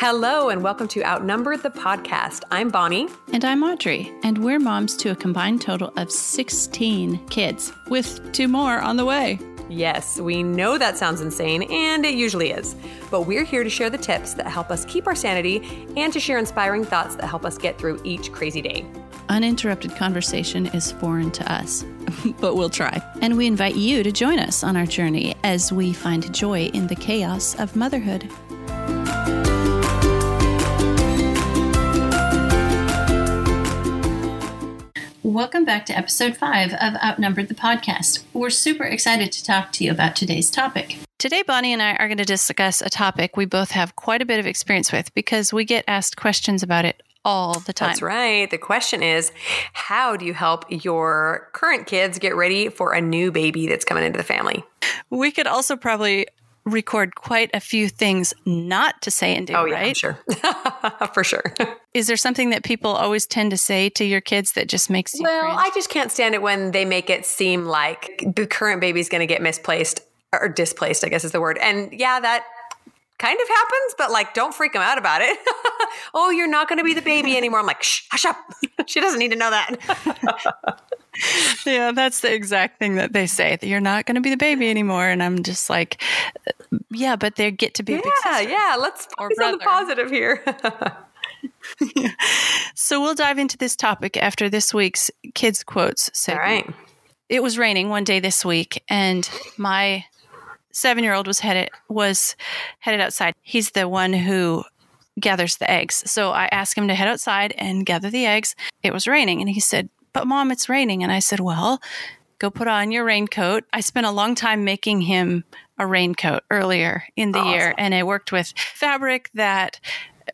Hello, and welcome to Outnumbered the podcast. I'm Bonnie. And I'm Audrey, and we're moms to a combined total of 16 kids, with two more on the way. Yes, we know that sounds insane, and it usually is. But we're here to share the tips that help us keep our sanity and to share inspiring thoughts that help us get through each crazy day. Uninterrupted conversation is foreign to us, but we'll try. And we invite you to join us on our journey as we find joy in the chaos of motherhood. Welcome back to episode five of Outnumbered the podcast. We're super excited to talk to you about today's topic. Today, Bonnie and I are going to discuss a topic we both have quite a bit of experience with because we get asked questions about it all the time. That's right. The question is how do you help your current kids get ready for a new baby that's coming into the family? We could also probably record quite a few things not to say and do, oh, yeah, right? Sure. For sure. Is there something that people always tend to say to your kids that just makes you Well, cringe? I just can't stand it when they make it seem like the current baby's going to get misplaced or displaced, I guess is the word. And yeah, that kind of happens, but like, don't freak them out about it. oh, you're not going to be the baby anymore. I'm like, shh, hush up. she doesn't need to know that. Yeah, that's the exact thing that they say that you're not going to be the baby anymore. And I'm just like, yeah, but they get to be yeah, yeah. Let's focus on the positive here. So we'll dive into this topic after this week's kids quotes All segment. right. It was raining one day this week, and my seven-year-old was headed was headed outside. He's the one who gathers the eggs. So I asked him to head outside and gather the eggs. It was raining, and he said, "But mom, it's raining." And I said, "Well, go put on your raincoat." I spent a long time making him a raincoat earlier in the year, and I worked with fabric that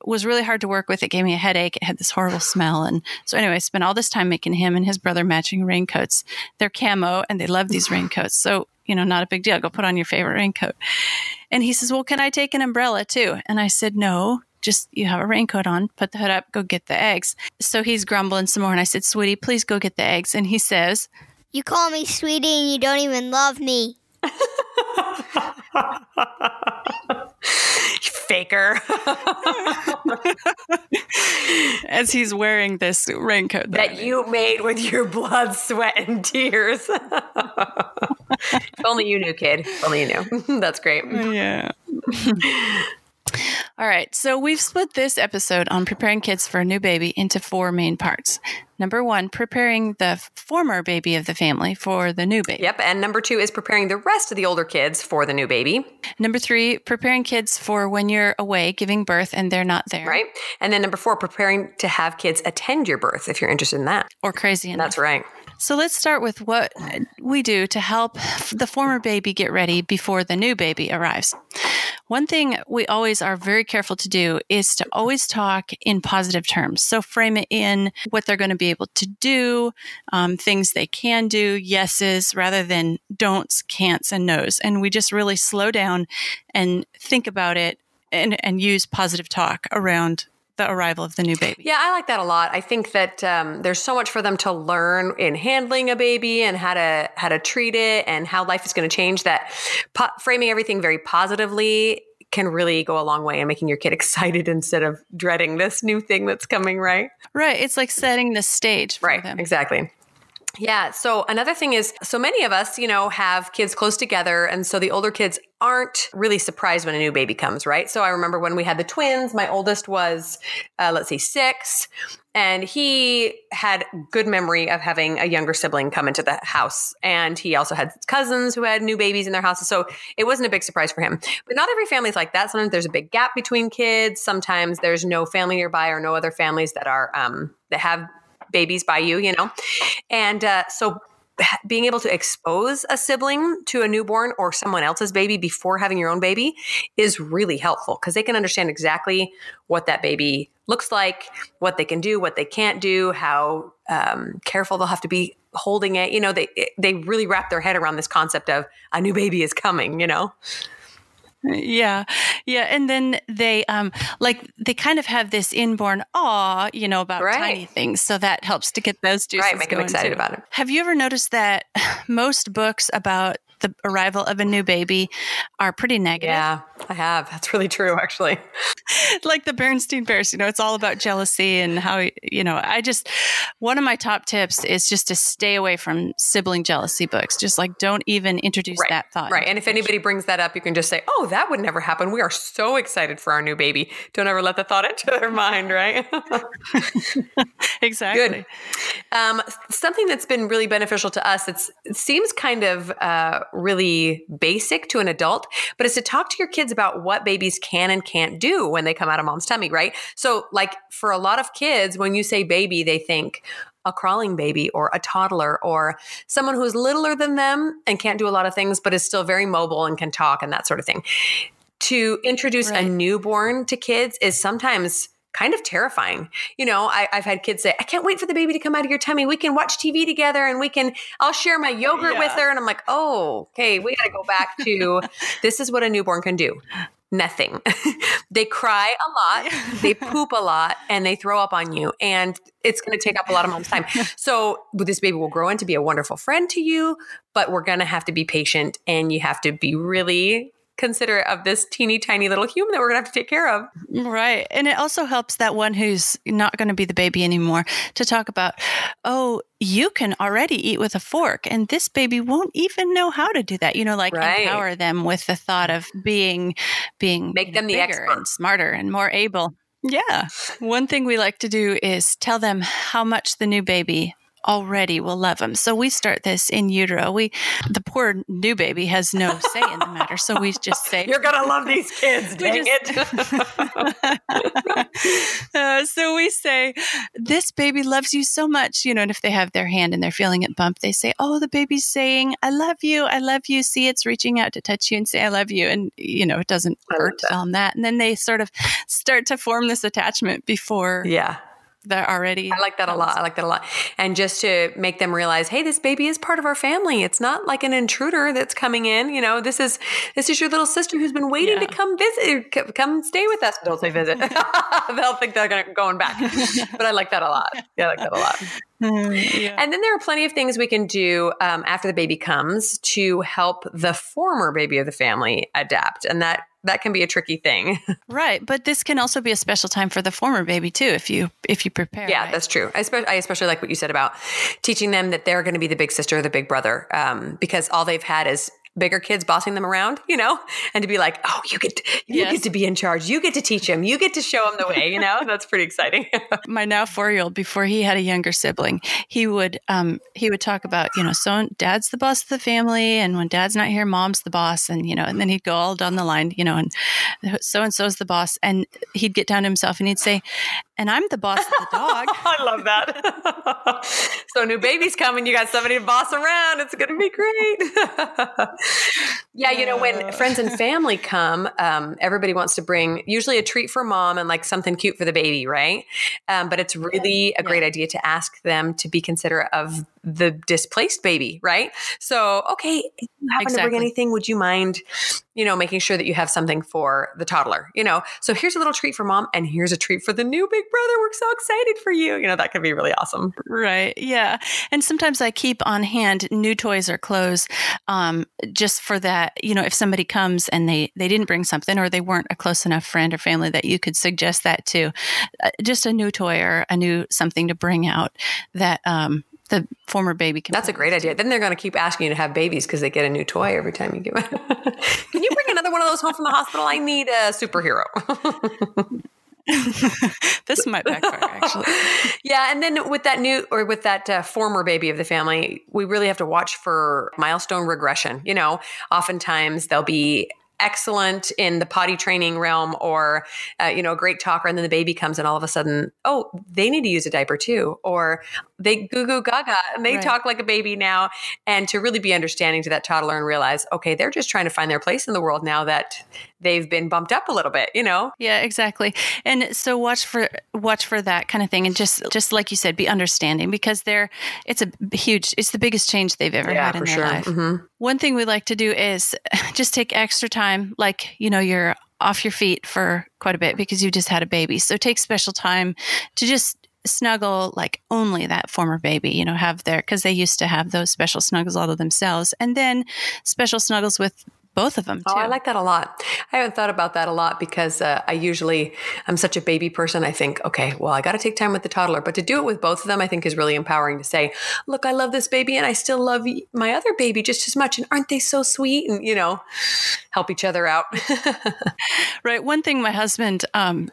was really hard to work with. It gave me a headache. It had this horrible smell. And so, anyway, I spent all this time making him and his brother matching raincoats. They're camo and they love these raincoats. So, you know, not a big deal. Go put on your favorite raincoat. And he says, Well, can I take an umbrella too? And I said, No, just you have a raincoat on, put the hood up, go get the eggs. So he's grumbling some more. And I said, Sweetie, please go get the eggs. And he says, You call me sweetie and you don't even love me. Faker. as he's wearing this raincoat that, that you made with your blood, sweat, and tears. if only you knew, kid. If only you knew. That's great. Yeah. All right. So we've split this episode on preparing kids for a new baby into four main parts. Number one, preparing the former baby of the family for the new baby. Yep. And number two is preparing the rest of the older kids for the new baby, Number three, preparing kids for when you're away giving birth and they're not there. right? And then number four, preparing to have kids attend your birth if you're interested in that. Or crazy enough. That's right. So let's start with what we do to help the former baby get ready before the new baby arrives. One thing we always are very careful to do is to always talk in positive terms. So frame it in what they're going to be able to do, um, things they can do, yeses, rather than don'ts, can'ts, and no's. And we just really slow down and think about it and, and use positive talk around the arrival of the new baby. Yeah, I like that a lot. I think that um, there's so much for them to learn in handling a baby and how to how to treat it and how life is going to change. That po- framing everything very positively can really go a long way in making your kid excited instead of dreading this new thing that's coming. Right. Right. It's like setting the stage for Right. them. Exactly. Yeah. So another thing is, so many of us, you know, have kids close together. And so the older kids aren't really surprised when a new baby comes, right? So I remember when we had the twins, my oldest was, uh, let's see, six. And he had good memory of having a younger sibling come into the house. And he also had cousins who had new babies in their houses. So it wasn't a big surprise for him. But not every family's like that. Sometimes there's a big gap between kids. Sometimes there's no family nearby or no other families that are, um, that have babies by you, you know? And uh, so being able to expose a sibling to a newborn or someone else's baby before having your own baby is really helpful because they can understand exactly what that baby looks like, what they can do, what they can't do, how um, careful they'll have to be holding it. You know, they they really wrap their head around this concept of a new baby is coming. You know, Yeah. Yeah. And then they um like they kind of have this inborn awe, you know, about Right. tiny things. So that helps to get those juices right? Make them excited too. about it. Have you ever noticed that most books about the arrival of a new baby are pretty negative? Yeah, I have. That's really true, actually. like the Berenstain Bears, you know, it's all about jealousy and how, you know, I just, one of my top tips is just to stay away from sibling jealousy books. Just like don't even introduce right. that thought. Right. And if anybody brings that up, you can just say, oh, that would never happen. We are so excited for our new baby. Don't ever let the thought into their mind, right? exactly. Good. Um, something that's been really beneficial to us, it seems kind of uh, really basic to an adult, but it's to talk to your kids about what babies can and can't do when they come out of mom's tummy, right? So, like for a lot of kids, when you say baby, they think, a crawling baby or a toddler or someone who's littler than them and can't do a lot of things, but is still very mobile and can talk and that sort of thing. To introduce right. a newborn to kids is sometimes kind of terrifying. You know, I, have had kids say, I can't wait for the baby to come out of your tummy. We can watch TV together and we can, I'll share my yogurt yeah. with her. And I'm like, oh, okay, we got to go back to this is what a newborn can do. Nothing. they cry a lot, they poop a lot, and they throw up on you. And it's going to take up a lot of mom's time. So, this baby will grow into be a wonderful friend to you, but we're going to have to be patient and you have to be really considerate of this teeny tiny little human that we're going to have to take care of. Right. And it also helps that one who's not going to be the baby anymore to talk about, oh, you can already eat with a fork and this baby won't even know how to do that you know like right. empower them with the thought of being being make them the bigger expert. and smarter and more able yeah one thing we like to do is tell them how much the new baby already will love him. So we start this in utero. We, the poor new baby has no say in the matter. So we just say, "You're gonna love these kids, dang just, it." uh, so we say, "This baby loves you so much," you know. And if they have their hand and they're feeling it bump, they say, "Oh, the baby's saying, I love you, I love you." See, it's reaching out to touch you and say, "I love you," and you know, it doesn't hurt on them that. And then they sort of start to form this attachment before, yeah that already. I like that a lot. I like that a lot. And just to make them realize, hey, this baby is part of our family. It's not like an intruder that's coming in. You know, this is this is your little sister who's been waiting yeah. to come visit, come stay with us. Don't say visit. They'll think they're going going back. but I like that a lot. Yeah, I like that a lot. Mm, yeah. And then there are plenty of things we can do um, after the baby comes to help the former baby of the family adapt, and that that can be a tricky thing. right, but this can also be a special time for the former baby too, if you if you prepare. Yeah, right? that's true. I, spe- I, especially like what you said about teaching them that they're going to be the big sister or the big brother, um, because all they've had is bigger kids bossing them around, you know, and to be like, oh, you get to, you yes. get to be in charge. You get to teach him. You get to show him the way. You know, that's pretty exciting. My now four year old, before he had a younger sibling, he would um, he would talk about you know, so dad's the boss of the family, and when dad's not here, mom's the boss, and you know, and then he'd go all down the line, you know, and so and so's the boss, and he'd get down to himself and he'd say, and I'm the boss of the dog. I love that. so new baby's coming. You got somebody to boss around. It's going to be great. Yeah, you know, when friends and family come, um, everybody wants to bring usually a treat for mom and like something cute for the baby, right? Um, but it's really a great yeah. idea to ask them to be considerate of the displaced baby, right? So, okay, if you happen exactly. to bring anything, would you mind, you know, making sure that you have something for the toddler, you know? So here's a little treat for mom and here's a treat for the new big brother. We're so excited for you. You know, that could be really awesome. Right. Yeah. And sometimes I keep on hand new toys or clothes um, just for that, you know, if somebody comes and they, they didn't bring something or they weren't a close enough friend or family that you could suggest that to, uh, just a new toy or a new something to bring out that, um, the former baby can. That's a great idea. Then they're going to keep asking you to have babies because they get a new toy every time you give it. can you bring another one of those home from the hospital? I need a superhero. this might backfire actually. yeah, and then with that new or with that uh, former baby of the family, we really have to watch for milestone regression. You know, oftentimes they'll be excellent in the potty training realm or uh, you know a great talker and then the baby comes and all of a sudden oh they need to use a diaper too or they goo goo gaga and they right. talk like a baby now and to really be understanding to that toddler and realize okay they're just trying to find their place in the world now that they've been bumped up a little bit you know yeah exactly and so watch for watch for that kind of thing and just just like you said be understanding because they're it's a huge it's the biggest change they've ever yeah, had in their sure. life mm-hmm. one thing we like to do is just take extra time like you know you're off your feet for quite a bit because you just had a baby so take special time to just snuggle like only that former baby, you know, have their, because they used to have those special snuggles all to themselves. And then special snuggles with both of them. Too. Oh, I like that a lot. I haven't thought about that a lot because uh, I usually I'm such a baby person. I think, okay, well, I got to take time with the toddler, but to do it with both of them, I think is really empowering. To say, look, I love this baby, and I still love my other baby just as much, and aren't they so sweet? And you know, help each other out. right. One thing my husband um,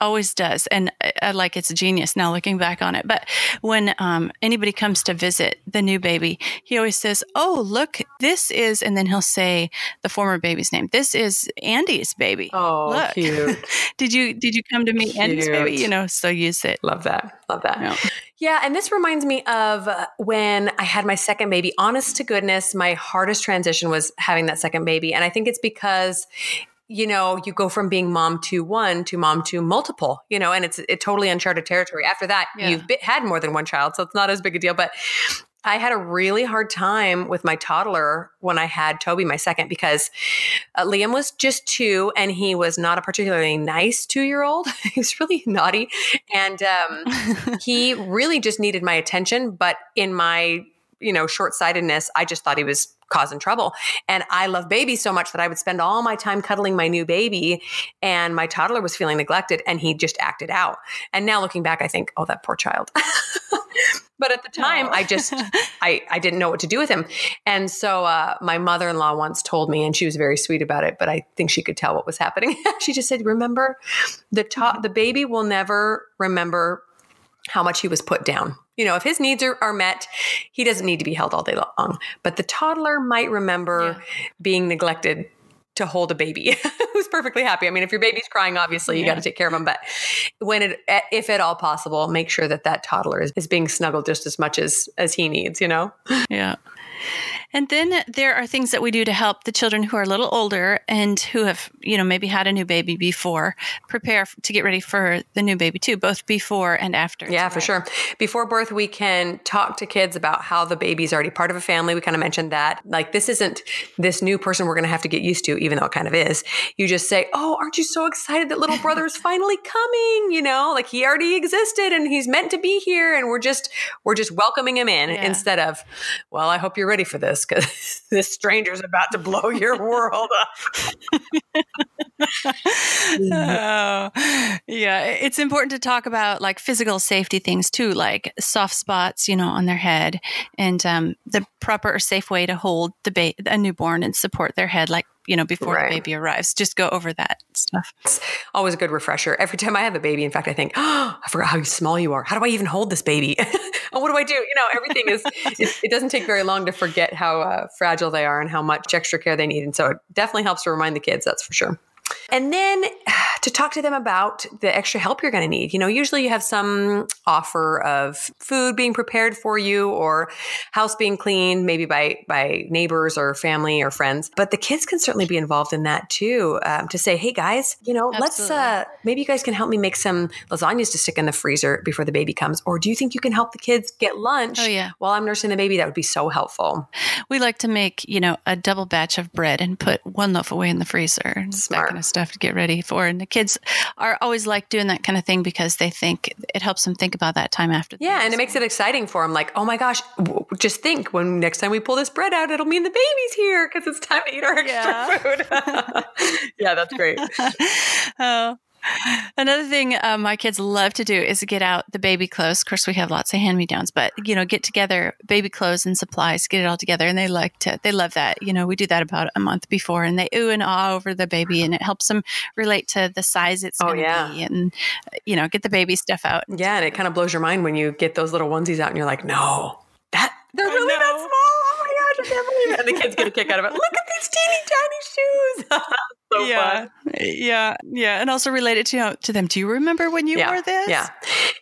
always does and I, like it's genius now looking back on it but when um, anybody comes to visit the new baby he always says oh look this is and then he'll say the former baby's name this is andy's baby oh look cute. did you did you come to meet cute. andy's baby you know so use it love that love that yeah. yeah and this reminds me of when i had my second baby honest to goodness my hardest transition was having that second baby and i think it's because you know, you go from being mom to one to mom to multiple, you know, and it's it totally uncharted territory. After that, yeah. you've been, had more than one child, so it's not as big a deal. But I had a really hard time with my toddler when I had Toby, my second, because uh, Liam was just two and he was not a particularly nice two year old. he was really naughty. And um, he really just needed my attention. But in my you know, short sightedness, I just thought he was causing trouble. And I love babies so much that I would spend all my time cuddling my new baby, and my toddler was feeling neglected, and he just acted out. And now looking back, I think, oh, that poor child. but at the time i just I, I didn't know what to do with him and so uh, my mother-in-law once told me and she was very sweet about it but i think she could tell what was happening she just said remember the to- the baby will never remember how much he was put down you know, if his needs are, are met, he doesn't need to be held all day long. But the toddler might remember yeah. being neglected to hold a baby who's perfectly happy. I mean, if your baby's crying, obviously you yeah. got to take care of them. But when it, eh, if at all possible, make sure that that toddler is, is being snuggled just as much as as he needs. You know. Yeah. And then there are things that we do to help the children who are a little older and who have, you know, maybe had a new baby before prepare to get ready for the new baby too, both before and after. Yeah, for sure. Before birth, we can talk to kids about how the baby's already part of a family. We kind of mentioned that. Like, this isn't this new person we're going to have to get used to, even though it kind of is. You just say, Oh, aren't you so excited that little brother's finally coming? You know, like he already existed and he's meant to be here. And we're just, we're just welcoming him in yeah. instead of, Well, I hope you're ready for this because this stranger's about to blow your world up. oh, yeah, it's important to talk about like physical safety things too, like soft spots, you know, on their head, and um, the proper or safe way to hold the ba- a newborn and support their head, like you know, before right. the baby arrives. Just go over that stuff. It's always a good refresher. Every time I have a baby, in fact, I think, oh, I forgot how small you are. How do I even hold this baby? oh, what do I do? You know, everything is, it, it, doesn't take very long to forget how uh, fragile they are and how much extra care they need. And so it definitely helps to remind the kids, that's for sure. And then to talk to them about the extra help you're going to need. You know, usually you have some offer of food being prepared for you or house being cleaned, maybe by by neighbors or family or friends. But the kids can certainly be involved in that too. Um, to say, hey guys, you know, Absolutely. let's uh, maybe you guys can help me make some lasagnas to stick in the freezer before the baby comes, or do you think you can help the kids get lunch? Oh, yeah. while I'm nursing the baby, that would be so helpful. We like to make you know a double batch of bread and put one loaf away in the freezer. Smart. That kind of stuff to get ready for. And the kids are always like doing that kind of thing because they think it helps them think about that time after. Yeah, and it makes it exciting for them. Like, oh my gosh, w- just think when next time we pull this bread out, it'll mean the baby's here because it's time to eat our extra yeah. food. yeah, that's great. oh. Another thing uh, my kids love to do is get out the baby clothes. Of course, we have lots of hand me downs, but you know, get together baby clothes and supplies, get it all together, and they like to. They love that. You know, we do that about a month before, and they ooh and ah over the baby, and it helps them relate to the size it's oh, going to yeah. be, and you know, get the baby stuff out. Yeah, and it kind of blows your mind when you get those little onesies out, and you're like, no, that they're really that small. Oh my gosh, I can't believe it. And the kids get a kick out of it. Look at these teeny tiny shoes. so yeah, fun. Yeah, yeah, and also related to to them. Do you remember when you yeah, wore this? Yeah,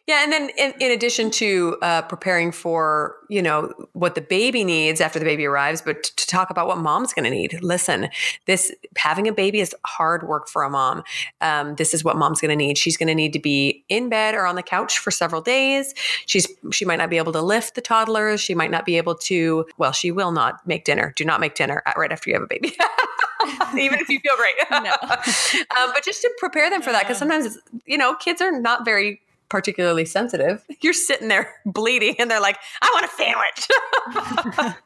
yeah, and then in, in addition to uh, preparing for you know what the baby needs after the baby arrives, but to, to talk about what mom's going to need. Listen, this having a baby is hard work for a mom. Um, this is what mom's going to need. She's going to need to be in bed or on the couch for several days. She's she might not be able to lift the toddlers. She might not be able to. Well, she will not make dinner. Do not make dinner right after you have a baby. even if you feel great. no. um, but just to prepare them for that, because sometimes, you know, kids are not very particularly sensitive, you're sitting there bleeding and they're like, I want a sandwich.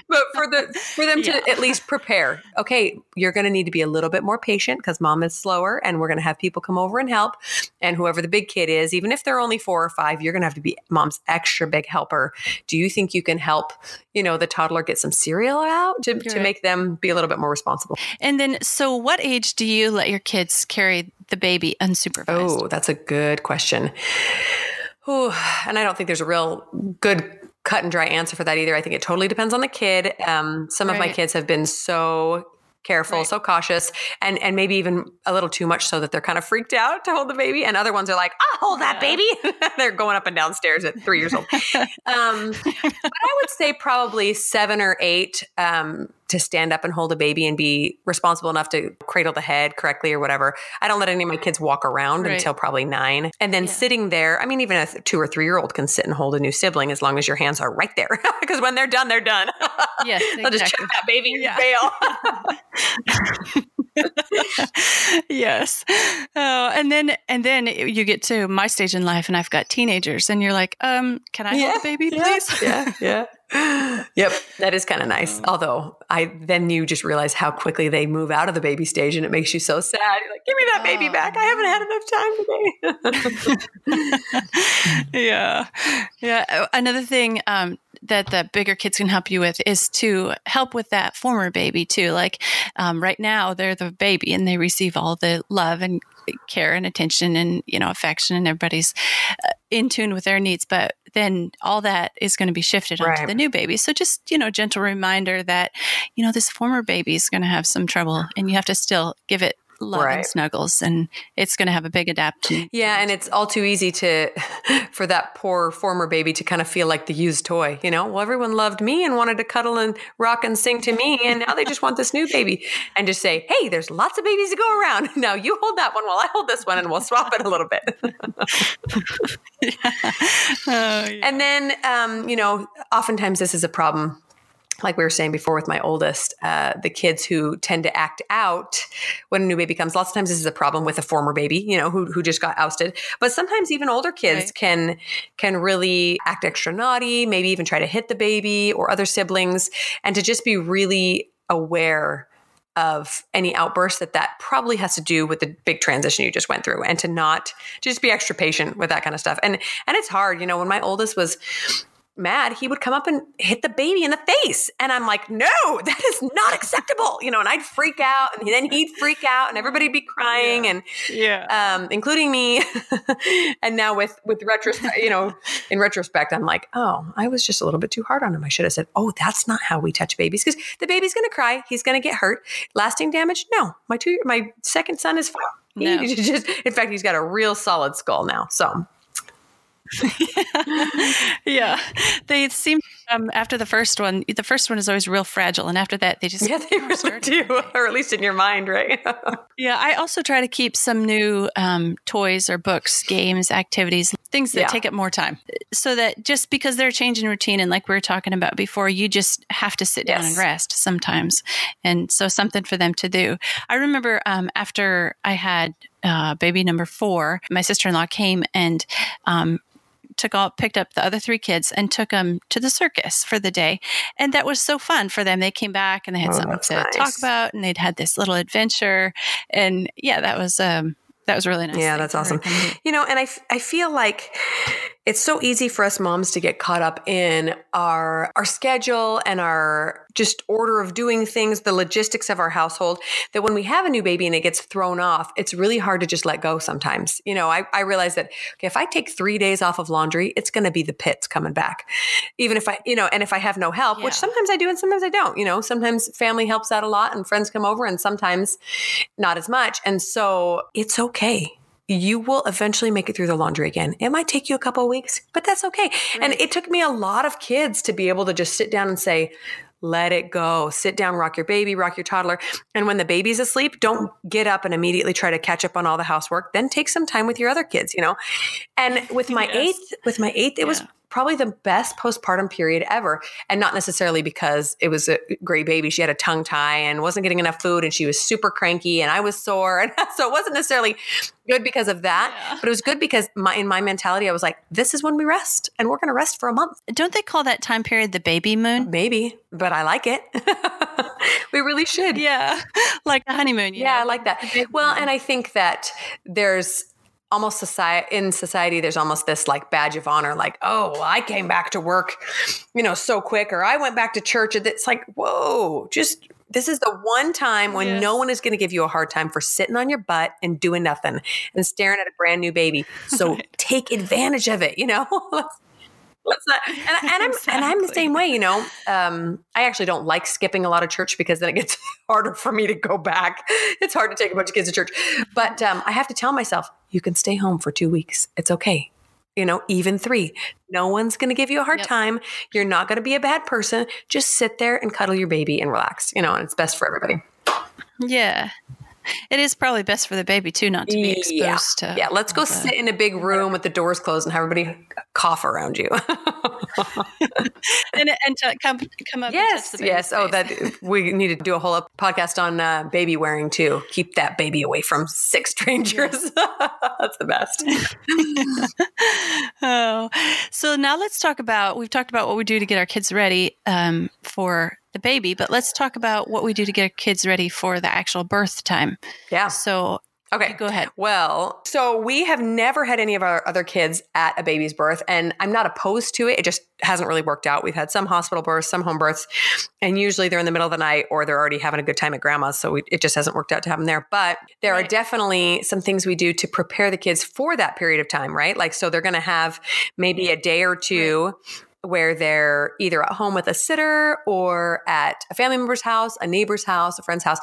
but for the for them to at least prepare, okay, you're gonna need to be a little bit more patient because mom is slower and we're gonna have people come over and help. And whoever the big kid is, even if they're only four or five, you're gonna have to be mom's extra big helper. Do you think you can help, you know, the toddler get some cereal out to, to make them be a little bit more responsible? And then, so what age do you let your kids carry the baby unsupervised? Oh, that's a good question. Ooh, and I don't think there's a real good cut and dry answer for that either. I think it totally depends on the kid. Um, some of my kids have been so careful, Right. so cautious, and and maybe even a little too much so that they're kind of freaked out to hold the baby. And other ones are like, "I'll hold that baby." they're going up and down stairs at three years old. um, but I would say probably seven or eight um, to stand up and hold a baby and be responsible enough to cradle the head correctly or whatever. I don't let any of my kids walk around Right. until probably nine. And then Yeah. sitting there, I mean, even a two or three year old can sit and hold a new sibling as long as your hands are right there. Because when they're done, they're done. Yes, They'll just check that baby and Yeah. bail. yes. Oh, and then and then you get to my stage in life, and I've got teenagers, and you're like, um, can I hold the baby, please? yeah, yeah. yep, that is kind of nice. Although I then you just realize how quickly they move out of the baby stage, and it makes you so sad. You're like, give me that baby Oh. back. I haven't had enough time today. yeah yeah Uh, another thing um, that the bigger kids can help you with is to help with that former baby too. Like um, right now they're the baby and they receive all the love and care and attention and you know affection and everybody's uh, in tune with their needs. But then all that is going to be shifted onto Right. the new baby. So just you know gentle reminder that you know this former baby is going to have some trouble and you have to still give it love Right. and snuggles and it's going to have a big adaptation Yeah, and it's all too easy to for that poor former baby to kind of feel like the used toy, you know? Well, everyone loved me and wanted to cuddle and rock and sing to me, and now they just want this new baby. And just say, "Hey, there's lots of babies to go around. Now you hold that one while I hold this one and we'll swap it a little bit." Oh, yeah. And then, um, you know, oftentimes this is a problem. Like we were saying before with my oldest, uh, the kids who tend to act out when a new baby comes. Lots of times this is a problem with a former baby, you know, who, who just got ousted. But sometimes even older kids Right. can can really act extra naughty, maybe even try to hit the baby or other siblings, and to just be really aware of any outburst that that probably has to do with the big transition you just went through and to not to just be extra patient with that kind of stuff and and it's hard you know when my oldest was mad he would come up and hit the baby in the face and i'm like no that is not acceptable you know and i'd freak out and then he'd freak out and everybody'd be crying and yeah um, including me. and now with with retrospect, you know, in retrospect, I'm like, oh, I was just a little bit too hard on him. I should have said, oh, that's not how we touch babies because the baby's going to cry, he's going to get hurt. Lasting damage? No. My two, my second son is fine. He just, in fact, he's got a real solid skull now. So yeah they seem um, after the first one the first one is always real fragile and after that they just yeah, they really do, or at least in your mind, right? yeah i also try to keep some new um, toys or books games activities things that Yeah. take up more time so that just because they're changing routine and like we were talking about before you just have to sit down Yes. and rest sometimes and so something for them to do i remember um, after i had uh, baby number four my sister-in-law came and um, took all picked up the other three kids and took them to the circus for the day and that was so fun for them they came back and they had Oh, something to nice. talk about and they'd had this little adventure and yeah that was um that was really nice Yeah, that's awesome. to come do. You know, and I, I feel like it's so easy for us moms to get caught up in our our schedule and our just order of doing things, the logistics of our household, that when we have a new baby and it gets thrown off, it's really hard to just let go sometimes. You know, I, I realize that okay, if I take three days off of laundry, it's gonna be the pits coming back. Even if I, you know, and if I have no help, which sometimes I do and sometimes I don't, you know, sometimes family helps out a lot and friends come over and sometimes not as much. And so it's okay. You will eventually make it through the laundry again. It might take you a couple of weeks, but that's okay. And it took me a lot of kids to be able to just sit down and say, let it go. Sit down, rock your baby, rock your toddler. And when the baby's asleep, don't get up and immediately try to catch up on all the housework. Then take some time with your other kids, you know? And with my Yes. eighth, with my eighth, it was Yeah. Probably the best postpartum period ever. And not necessarily because it was a great baby. She had a tongue tie and wasn't getting enough food and she was super cranky and I was sore. And so it wasn't necessarily good because of that, yeah. but it was good because my, in my mentality, I was like, this is when we rest and we're going to rest for a month. Don't they call that time period the baby moon? Maybe, but I like it. we really should. Yeah. Like a honeymoon. yeah, know? I like that. Well, and I think that there's almost society in society there's almost this like badge of honor like oh well, i came back to work you know so quick or i went back to church it's like whoa just this is the one time when yes. no one is going to give you a hard time for sitting on your butt and doing nothing and staring at a brand new baby so right. take advantage of it you know let's not and, and i'm exactly. and i'm the same way you know um, i actually don't like skipping a lot of church because then it gets harder for me to go back it's hard to take a bunch of kids to church but um, i have to tell myself you can stay home for two weeks it's okay you know even three no one's going to give you a hard yep. time you're not going to be a bad person just sit there and cuddle your baby and relax you know and it's best for everybody yeah it is probably best for the baby too, not to be exposed yeah. to. Yeah, let's go sit in a big room with the doors closed and have everybody cough around you. and and to come come up. Yes, yes. Oh, that we need to do a whole podcast on uh, baby wearing too. Keep that baby away from six strangers. That's the best. oh, so now let's talk about. We've talked about what we do to get our kids ready um, for the baby, but let's talk about what we do to get our kids ready for the actual birth time. Yeah. So Okay. Go ahead. Well, so we have never had any of our other kids at a baby's birth, and I'm not opposed to it. It just hasn't really worked out. We've had some hospital births, some home births, and usually they're in the middle of the night or they're already having a good time at grandma's. So we, it just hasn't worked out to have them there. But there right. are definitely some things we do to prepare the kids for that period of time, right? Like, so they're going to have maybe a day or two. Right where they're either at home with a sitter or at a family member's house, a neighbor's house, a friend's house.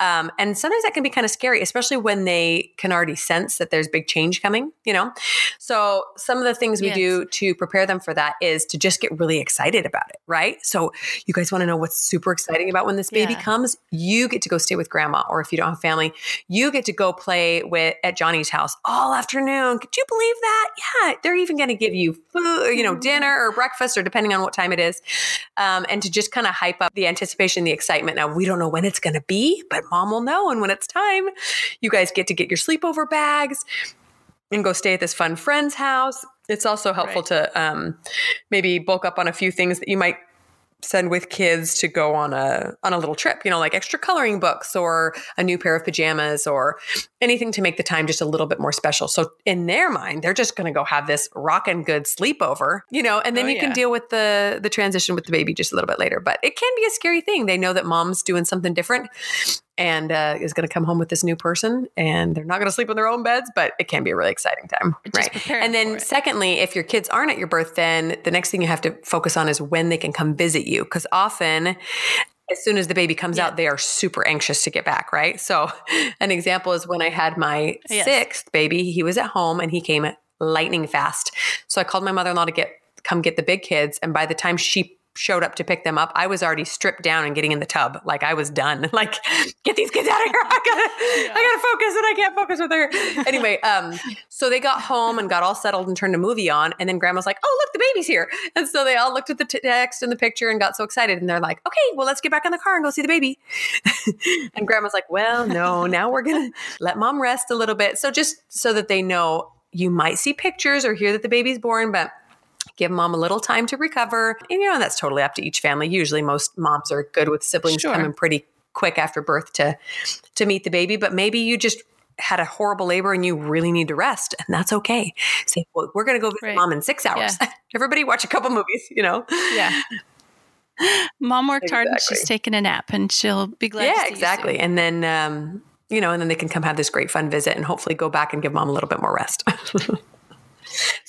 Um, and sometimes that can be kind of scary, especially when they can already sense that there's big change coming, you know? So, some of the things we yes. do to prepare them for that is to just get really excited about it, right? So, you guys want to know what's super exciting about when this baby yeah. comes? You get to go stay with grandma, or if you don't have family, you get to go play with at Johnny's house all afternoon. Could you believe that? Yeah, they're even going to give you food, you know, dinner or breakfast breakfast or depending on what time it is. Um, and to just kind of hype up the anticipation, the excitement. Now, we don't know when it's going to be, but mom will know. And when it's time, you guys get to get your sleepover bags and go stay at this fun friend's house. It's also helpful right. to um, maybe bulk up on a few things that you might send with kids to go on a on a little trip you know like extra coloring books or a new pair of pajamas or anything to make the time just a little bit more special. So in their mind they're just going to go have this rockin' good sleepover you know and then oh, you yeah. can deal with the the transition with the baby just a little bit later. But it can be a scary thing. They know that mom's doing something different and uh, is going to come home with this new person and they're not going to sleep in their own beds but it can be a really exciting time. Just right. and then secondly if your kids aren't at your birth then the next thing you have to focus on is when they can come visit you. Because often as soon as the baby comes yeah. out, they are super anxious to get back, right? So, an example is when I had my yes. sixth baby, he was at home and he came lightning fast. So, I called my mother in law to get come get the big kids. And by the time she showed up to pick them up, I was already stripped down and getting in the tub. Like I was done. Like, get these kids out of here. I gotta, yeah. I gotta focus and I can't focus with her. Anyway, um, so they got home and got all settled and turned a movie on. And then grandma's like, oh, look, the baby's here. And so they all looked at the t- text and the picture and got so excited. And they're like, okay, well, let's get back in the car and go see the baby. and grandma's like, well, no, now we're gonna let mom rest a little bit. So just so that they know you might see pictures or hear that the baby's born, but give mom a little time to recover. And, you know, that's totally up to each family. Usually most moms are good with siblings sure. coming pretty quick after birth to to meet the baby, but maybe you just had a horrible labor and you really need to rest, and that's okay. Say, well, we're going to go visit right. mom in six hours. Yeah. Everybody watch a couple movies, you know? Yeah. Mom worked exactly. hard and she's taking a nap and she'll be glad. Yeah, exactly. And then, um, you know, and then they can come have this great fun visit and hopefully go back and give mom a little bit more rest.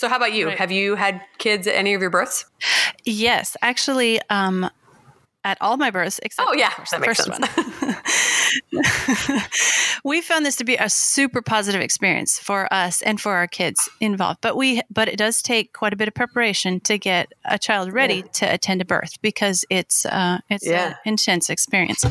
So, how about you? Right. Have you had kids at any of your births? Yes, actually, um, at all my births except Oh, yeah, course, the first one. we found this to be a super positive experience for us and for our kids involved. But we but it does take quite a bit of preparation to get a child ready Yeah. to attend a birth because it's uh, it's Yeah. an intense experience.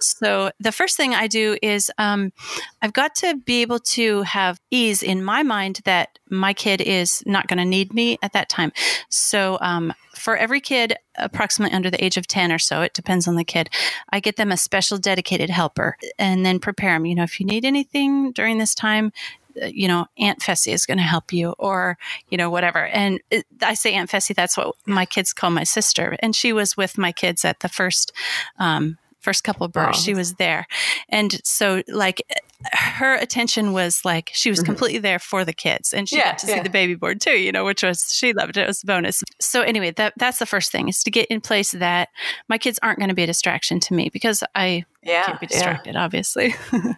So the first thing I do is um, I've got to be able to have ease in my mind that my kid is not going to need me at that time. So um, for every kid approximately under the age of 10 or so, it depends on the kid, I get them a special dedicated helper and then prepare them. You know, if you need anything during this time, uh, you know, Aunt Fessy is going to help you, or, you know, whatever. And it, I say Aunt Fessy, that's what my kids call my sister. And she was with my kids at the first, um, first couple of births. Oh. She was there. And so, like, her attention was like she was Mhm. completely there for the kids and she Yeah, got to see yeah. the baby board too you know which was she loved it it was a bonus so anyway that that's the first thing is to get in place that my kids aren't going to be a distraction to me because i Yeah. can't be distracted obviously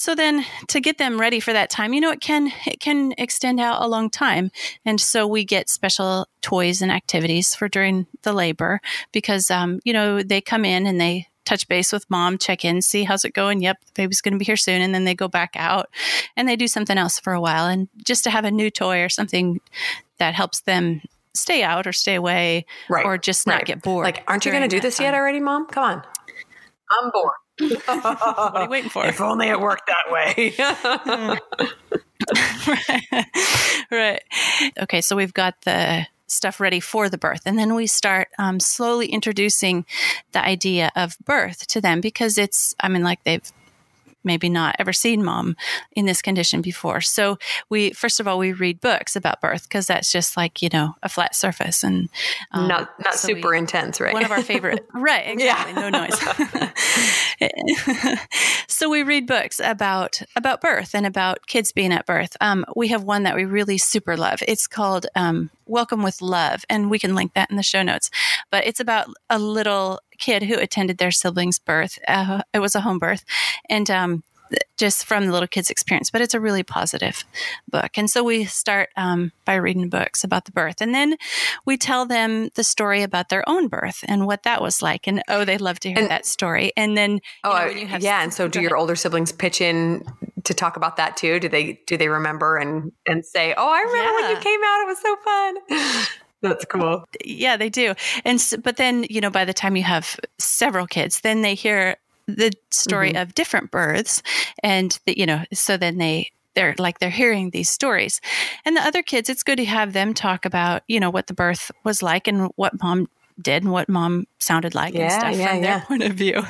so then to get them ready for that time you know it can it can extend out a long time and so we get special toys and activities for during the labor because um, you know they come in and they touch base with mom check in see how's it going yep the baby's going to be here soon and then they go back out and they do something else for a while and just to have a new toy or something that helps them stay out or stay away Right. or just not right. get bored Like, aren't you going to do that this yet already, Mom? Come on. I'm bored. What are you waiting for If only it worked that way. right. Okay, so we've got the stuff ready for the birth. And then we start um, slowly introducing the idea of birth to them because it's, I mean, like they've maybe not ever seen mom in this condition before. So we, first of all, we read books about birth because that's just like, you know, a flat surface and um, not not so we- super intense, right? one of our favorite right exactly no noise so we read books about about birth and about kids being at birth um, we have one that we really super love it's called um, welcome with love and we can link that in the show notes. But it's about a little kid who attended their siblings birth uh, it was a home birth and um, just from the little kid's experience, but it's a really positive book. And so we start um, by reading books about the birth. And then we tell them the story about their own birth and what that was like. And oh, they love to hear And- that story. And then, oh, you know, when you have yeah. And so, do your ahead. older siblings pitch in to talk about that too? Do they do they remember and and say, "Oh, I remember when you came out. It was so fun." That's cool. yeah, they do. And s but then, you know, by the time you have several kids, then they hear the story mm-hmm. of different births, and the, you know, so then they they're like they're hearing these stories, and the other kids, it's good to have them talk about you know what the birth was like and what mom did and what mom sounded like and stuff yeah, from their point of view.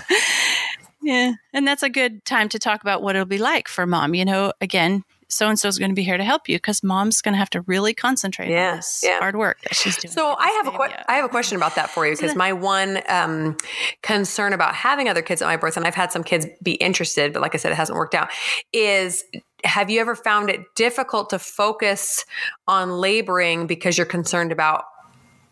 yeah, and that's a good time to talk about what it'll be like for mom. You know, again. So and so is going to be here to help you because mom's going to have to really concentrate Yeah, on this yeah. hard work that she's doing. So I have a que- I have a question about that for you because my one um, concern about having other kids at my birth, and I've had some kids be interested, but like I said, it hasn't worked out. Is have you ever found it difficult to focus on laboring because you're concerned about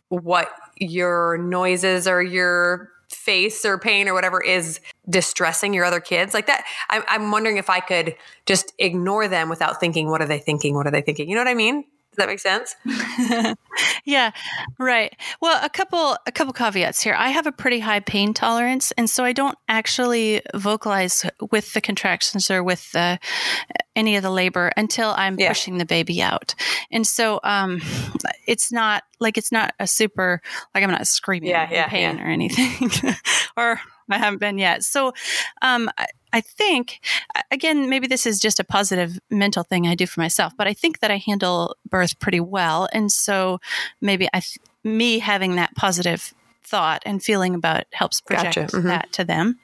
what your noises or your face or pain or whatever is distressing your other kids like that I'm, I'm wondering if i could just ignore them without thinking what are they thinking? What are they thinking? You know what i mean does that make sense yeah, right. Well, a couple a couple caveats here. I have a pretty high pain tolerance, and so I don't actually vocalize with the contractions or with the, any of the labor until I'm Yeah. pushing the baby out. And so um, it's not like it's not a super like I'm not screaming Yeah, in yeah, pain or anything, or I haven't been yet. So um, I, think again maybe this is just a positive mental thing I do for myself, but I think that I handle birth pretty well, and so maybe I me having that positive thought and feeling about it helps project Gotcha. Mhm. that to them.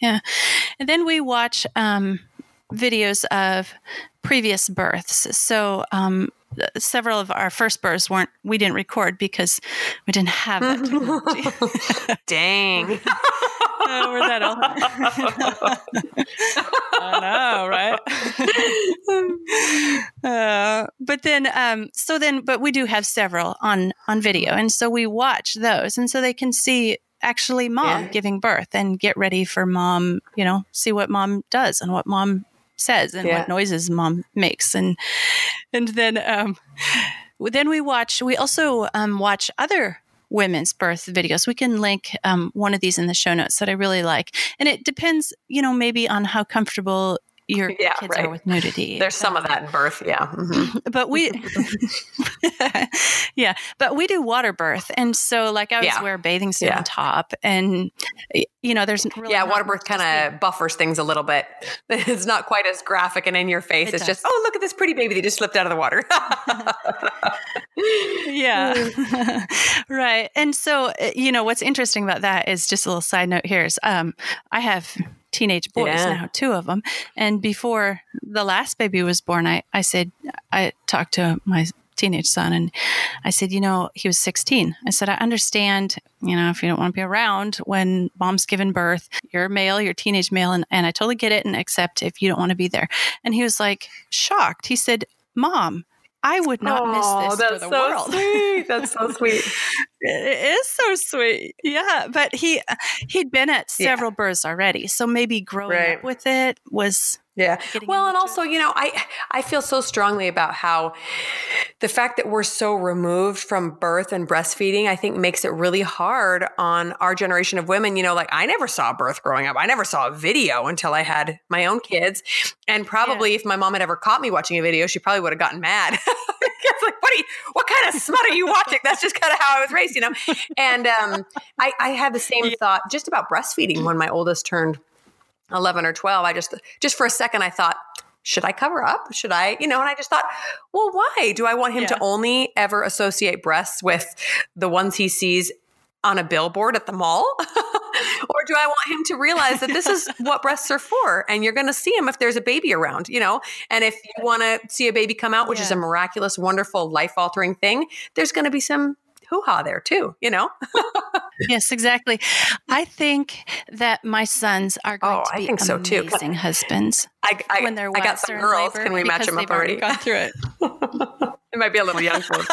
Yeah, and then we watch um, videos of previous births. So um, several of our first births weren't we didn't record because we didn't have that technology. dang oh, we're that old. I know, right? uh, but then, um, so then, but we do have several on on video, and so we watch those, and so they can see actually mom Yeah. giving birth and get ready for mom. You know, see what mom does and what mom says and Yeah. what noises mom makes, and and then um, then we watch. We also um, watch other women's birth videos. We can link um, one of these in the show notes that I really like. And it depends, you know, maybe on how comfortable your Yeah, kids right. are with nudity. There's some of that in birth. Yeah. Mhm. but we yeah but we do water birth and so like i always Yeah. wear a bathing suit Yeah. on top and you know there's really yeah, water birth kind of buffers things a little bit. It's not quite as graphic and in your face. It it's just, oh, look at this pretty baby that just slipped out of the water. yeah right and so uh, you know what's interesting about that is just a little side note here is um i have teenage boys Yeah. now two of them and before the last baby was born i i said i talked to my teenage son and i said you know he was 16 i said i understand you know if you don't want to be around when mom's giving birth you're male you're teenage male and, and i totally get it and accept if you don't want to be there. And he was like shocked. He said mom i would not miss this for the so world sweet. That's so sweet. it is so sweet. Yeah, but he he'd been at Yeah. several births already, so maybe growing Right. up with it was Yeah. Well, and also, you know, I I feel so strongly about how the fact that we're so removed from birth and breastfeeding, I think makes it really hard on our generation of women. You know, like I never saw birth growing up. I never saw a video until I had my own kids. And probably if my mom had ever caught me watching a video, she probably would have gotten mad. like, what are you, what kind of smut are you watching? That's just kind of how I was raised, you know? And um, I, I had the same thought just about breastfeeding when my oldest turned 11 or 12 i just just for a second i thought should i cover up? Should i you know and i just thought well why? Do i want him Yeah. to only ever associate breasts with the ones he sees on a billboard at the mall? Or do i want him to realize that this is what breasts are for and you're going to see him if there's a baby around you know? And if you want to see a baby come out which is a miraculous wonderful life altering thing there's going to be some hoo-ha there too you know yes, exactly. I think that my sons are going Oh, to I be think so, too. amazing husbands i, I, when they're I got some girls can we match them up already already gone through it. it might be a little young for them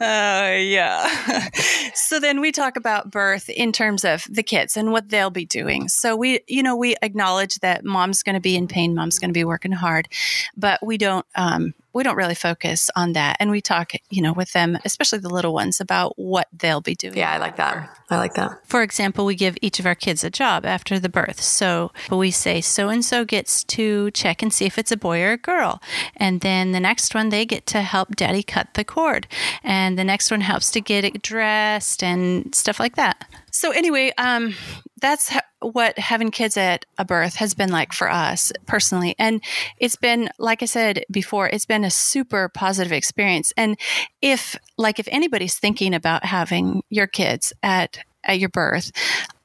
uh, yeah. so then we talk about birth in terms of the kids and what they'll be doing. So we, you know, we acknowledge that mom's going to be in pain, mom's going to be working hard, but we don't, um, we don't really focus on that. And we talk, you know, with them, especially the little ones, about what they'll be doing. Yeah, I like that. I like that. For example, we give each of our kids a job after the birth. So we say so and so gets to check and see if it's a boy or a girl. And then the next one, they get to help daddy cut the cord. And the next one helps to get it dressed and stuff like that. So, anyway, um, that's ha- what having kids at a birth has been like for us personally. And it's been, like I said before, it's been a super positive experience. And if, like, if anybody's thinking about having your kids at at your birth,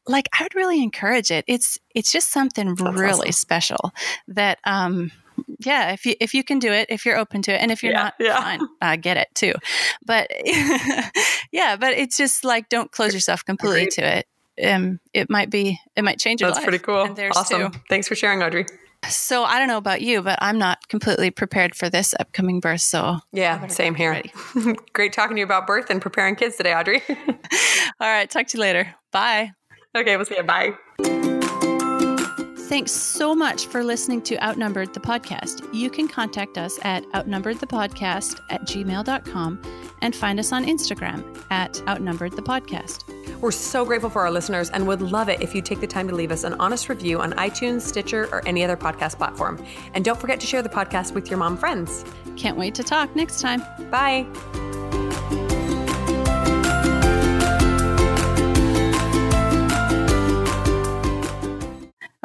like I would really encourage it. It's it's just something really awesome. special that um yeah, if you if you can do it, if you're open to it, and if you're Yeah, not, yeah. fine, I get it too. But yeah, but it's just like don't close yourself completely Agreed. to it. Um, it might be it might change your That's life. pretty cool. And there's awesome. two. Thanks for sharing, Audrey. So I don't know about you, but I'm not completely prepared for this upcoming birth. So Yeah, same here. Great talking to you about birth and preparing kids today, Audrey. all right, talk to you later. Bye. okay, we'll see you. Bye. Thanks so much for listening to Outnumbered the podcast. You can contact us at outnumberedthepodcast at gmail.com and find us on Instagram at Outnumbered the Podcast. We're so grateful for our listeners and would love it if you take the time to leave us an honest review on iTunes, Stitcher, or any other podcast platform. And don't forget to share the podcast with your mom friends. Can't wait to talk next time. Bye.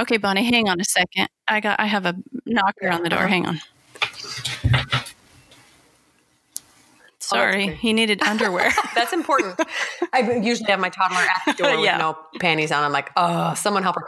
Okay, Bonnie, hang on a second. I got I have a knocker on the door. Hang on. Oh, Sorry, okay. he needed underwear. That's important. I usually have my toddler at the door Yeah. with no panties on. I'm like, oh, someone help her.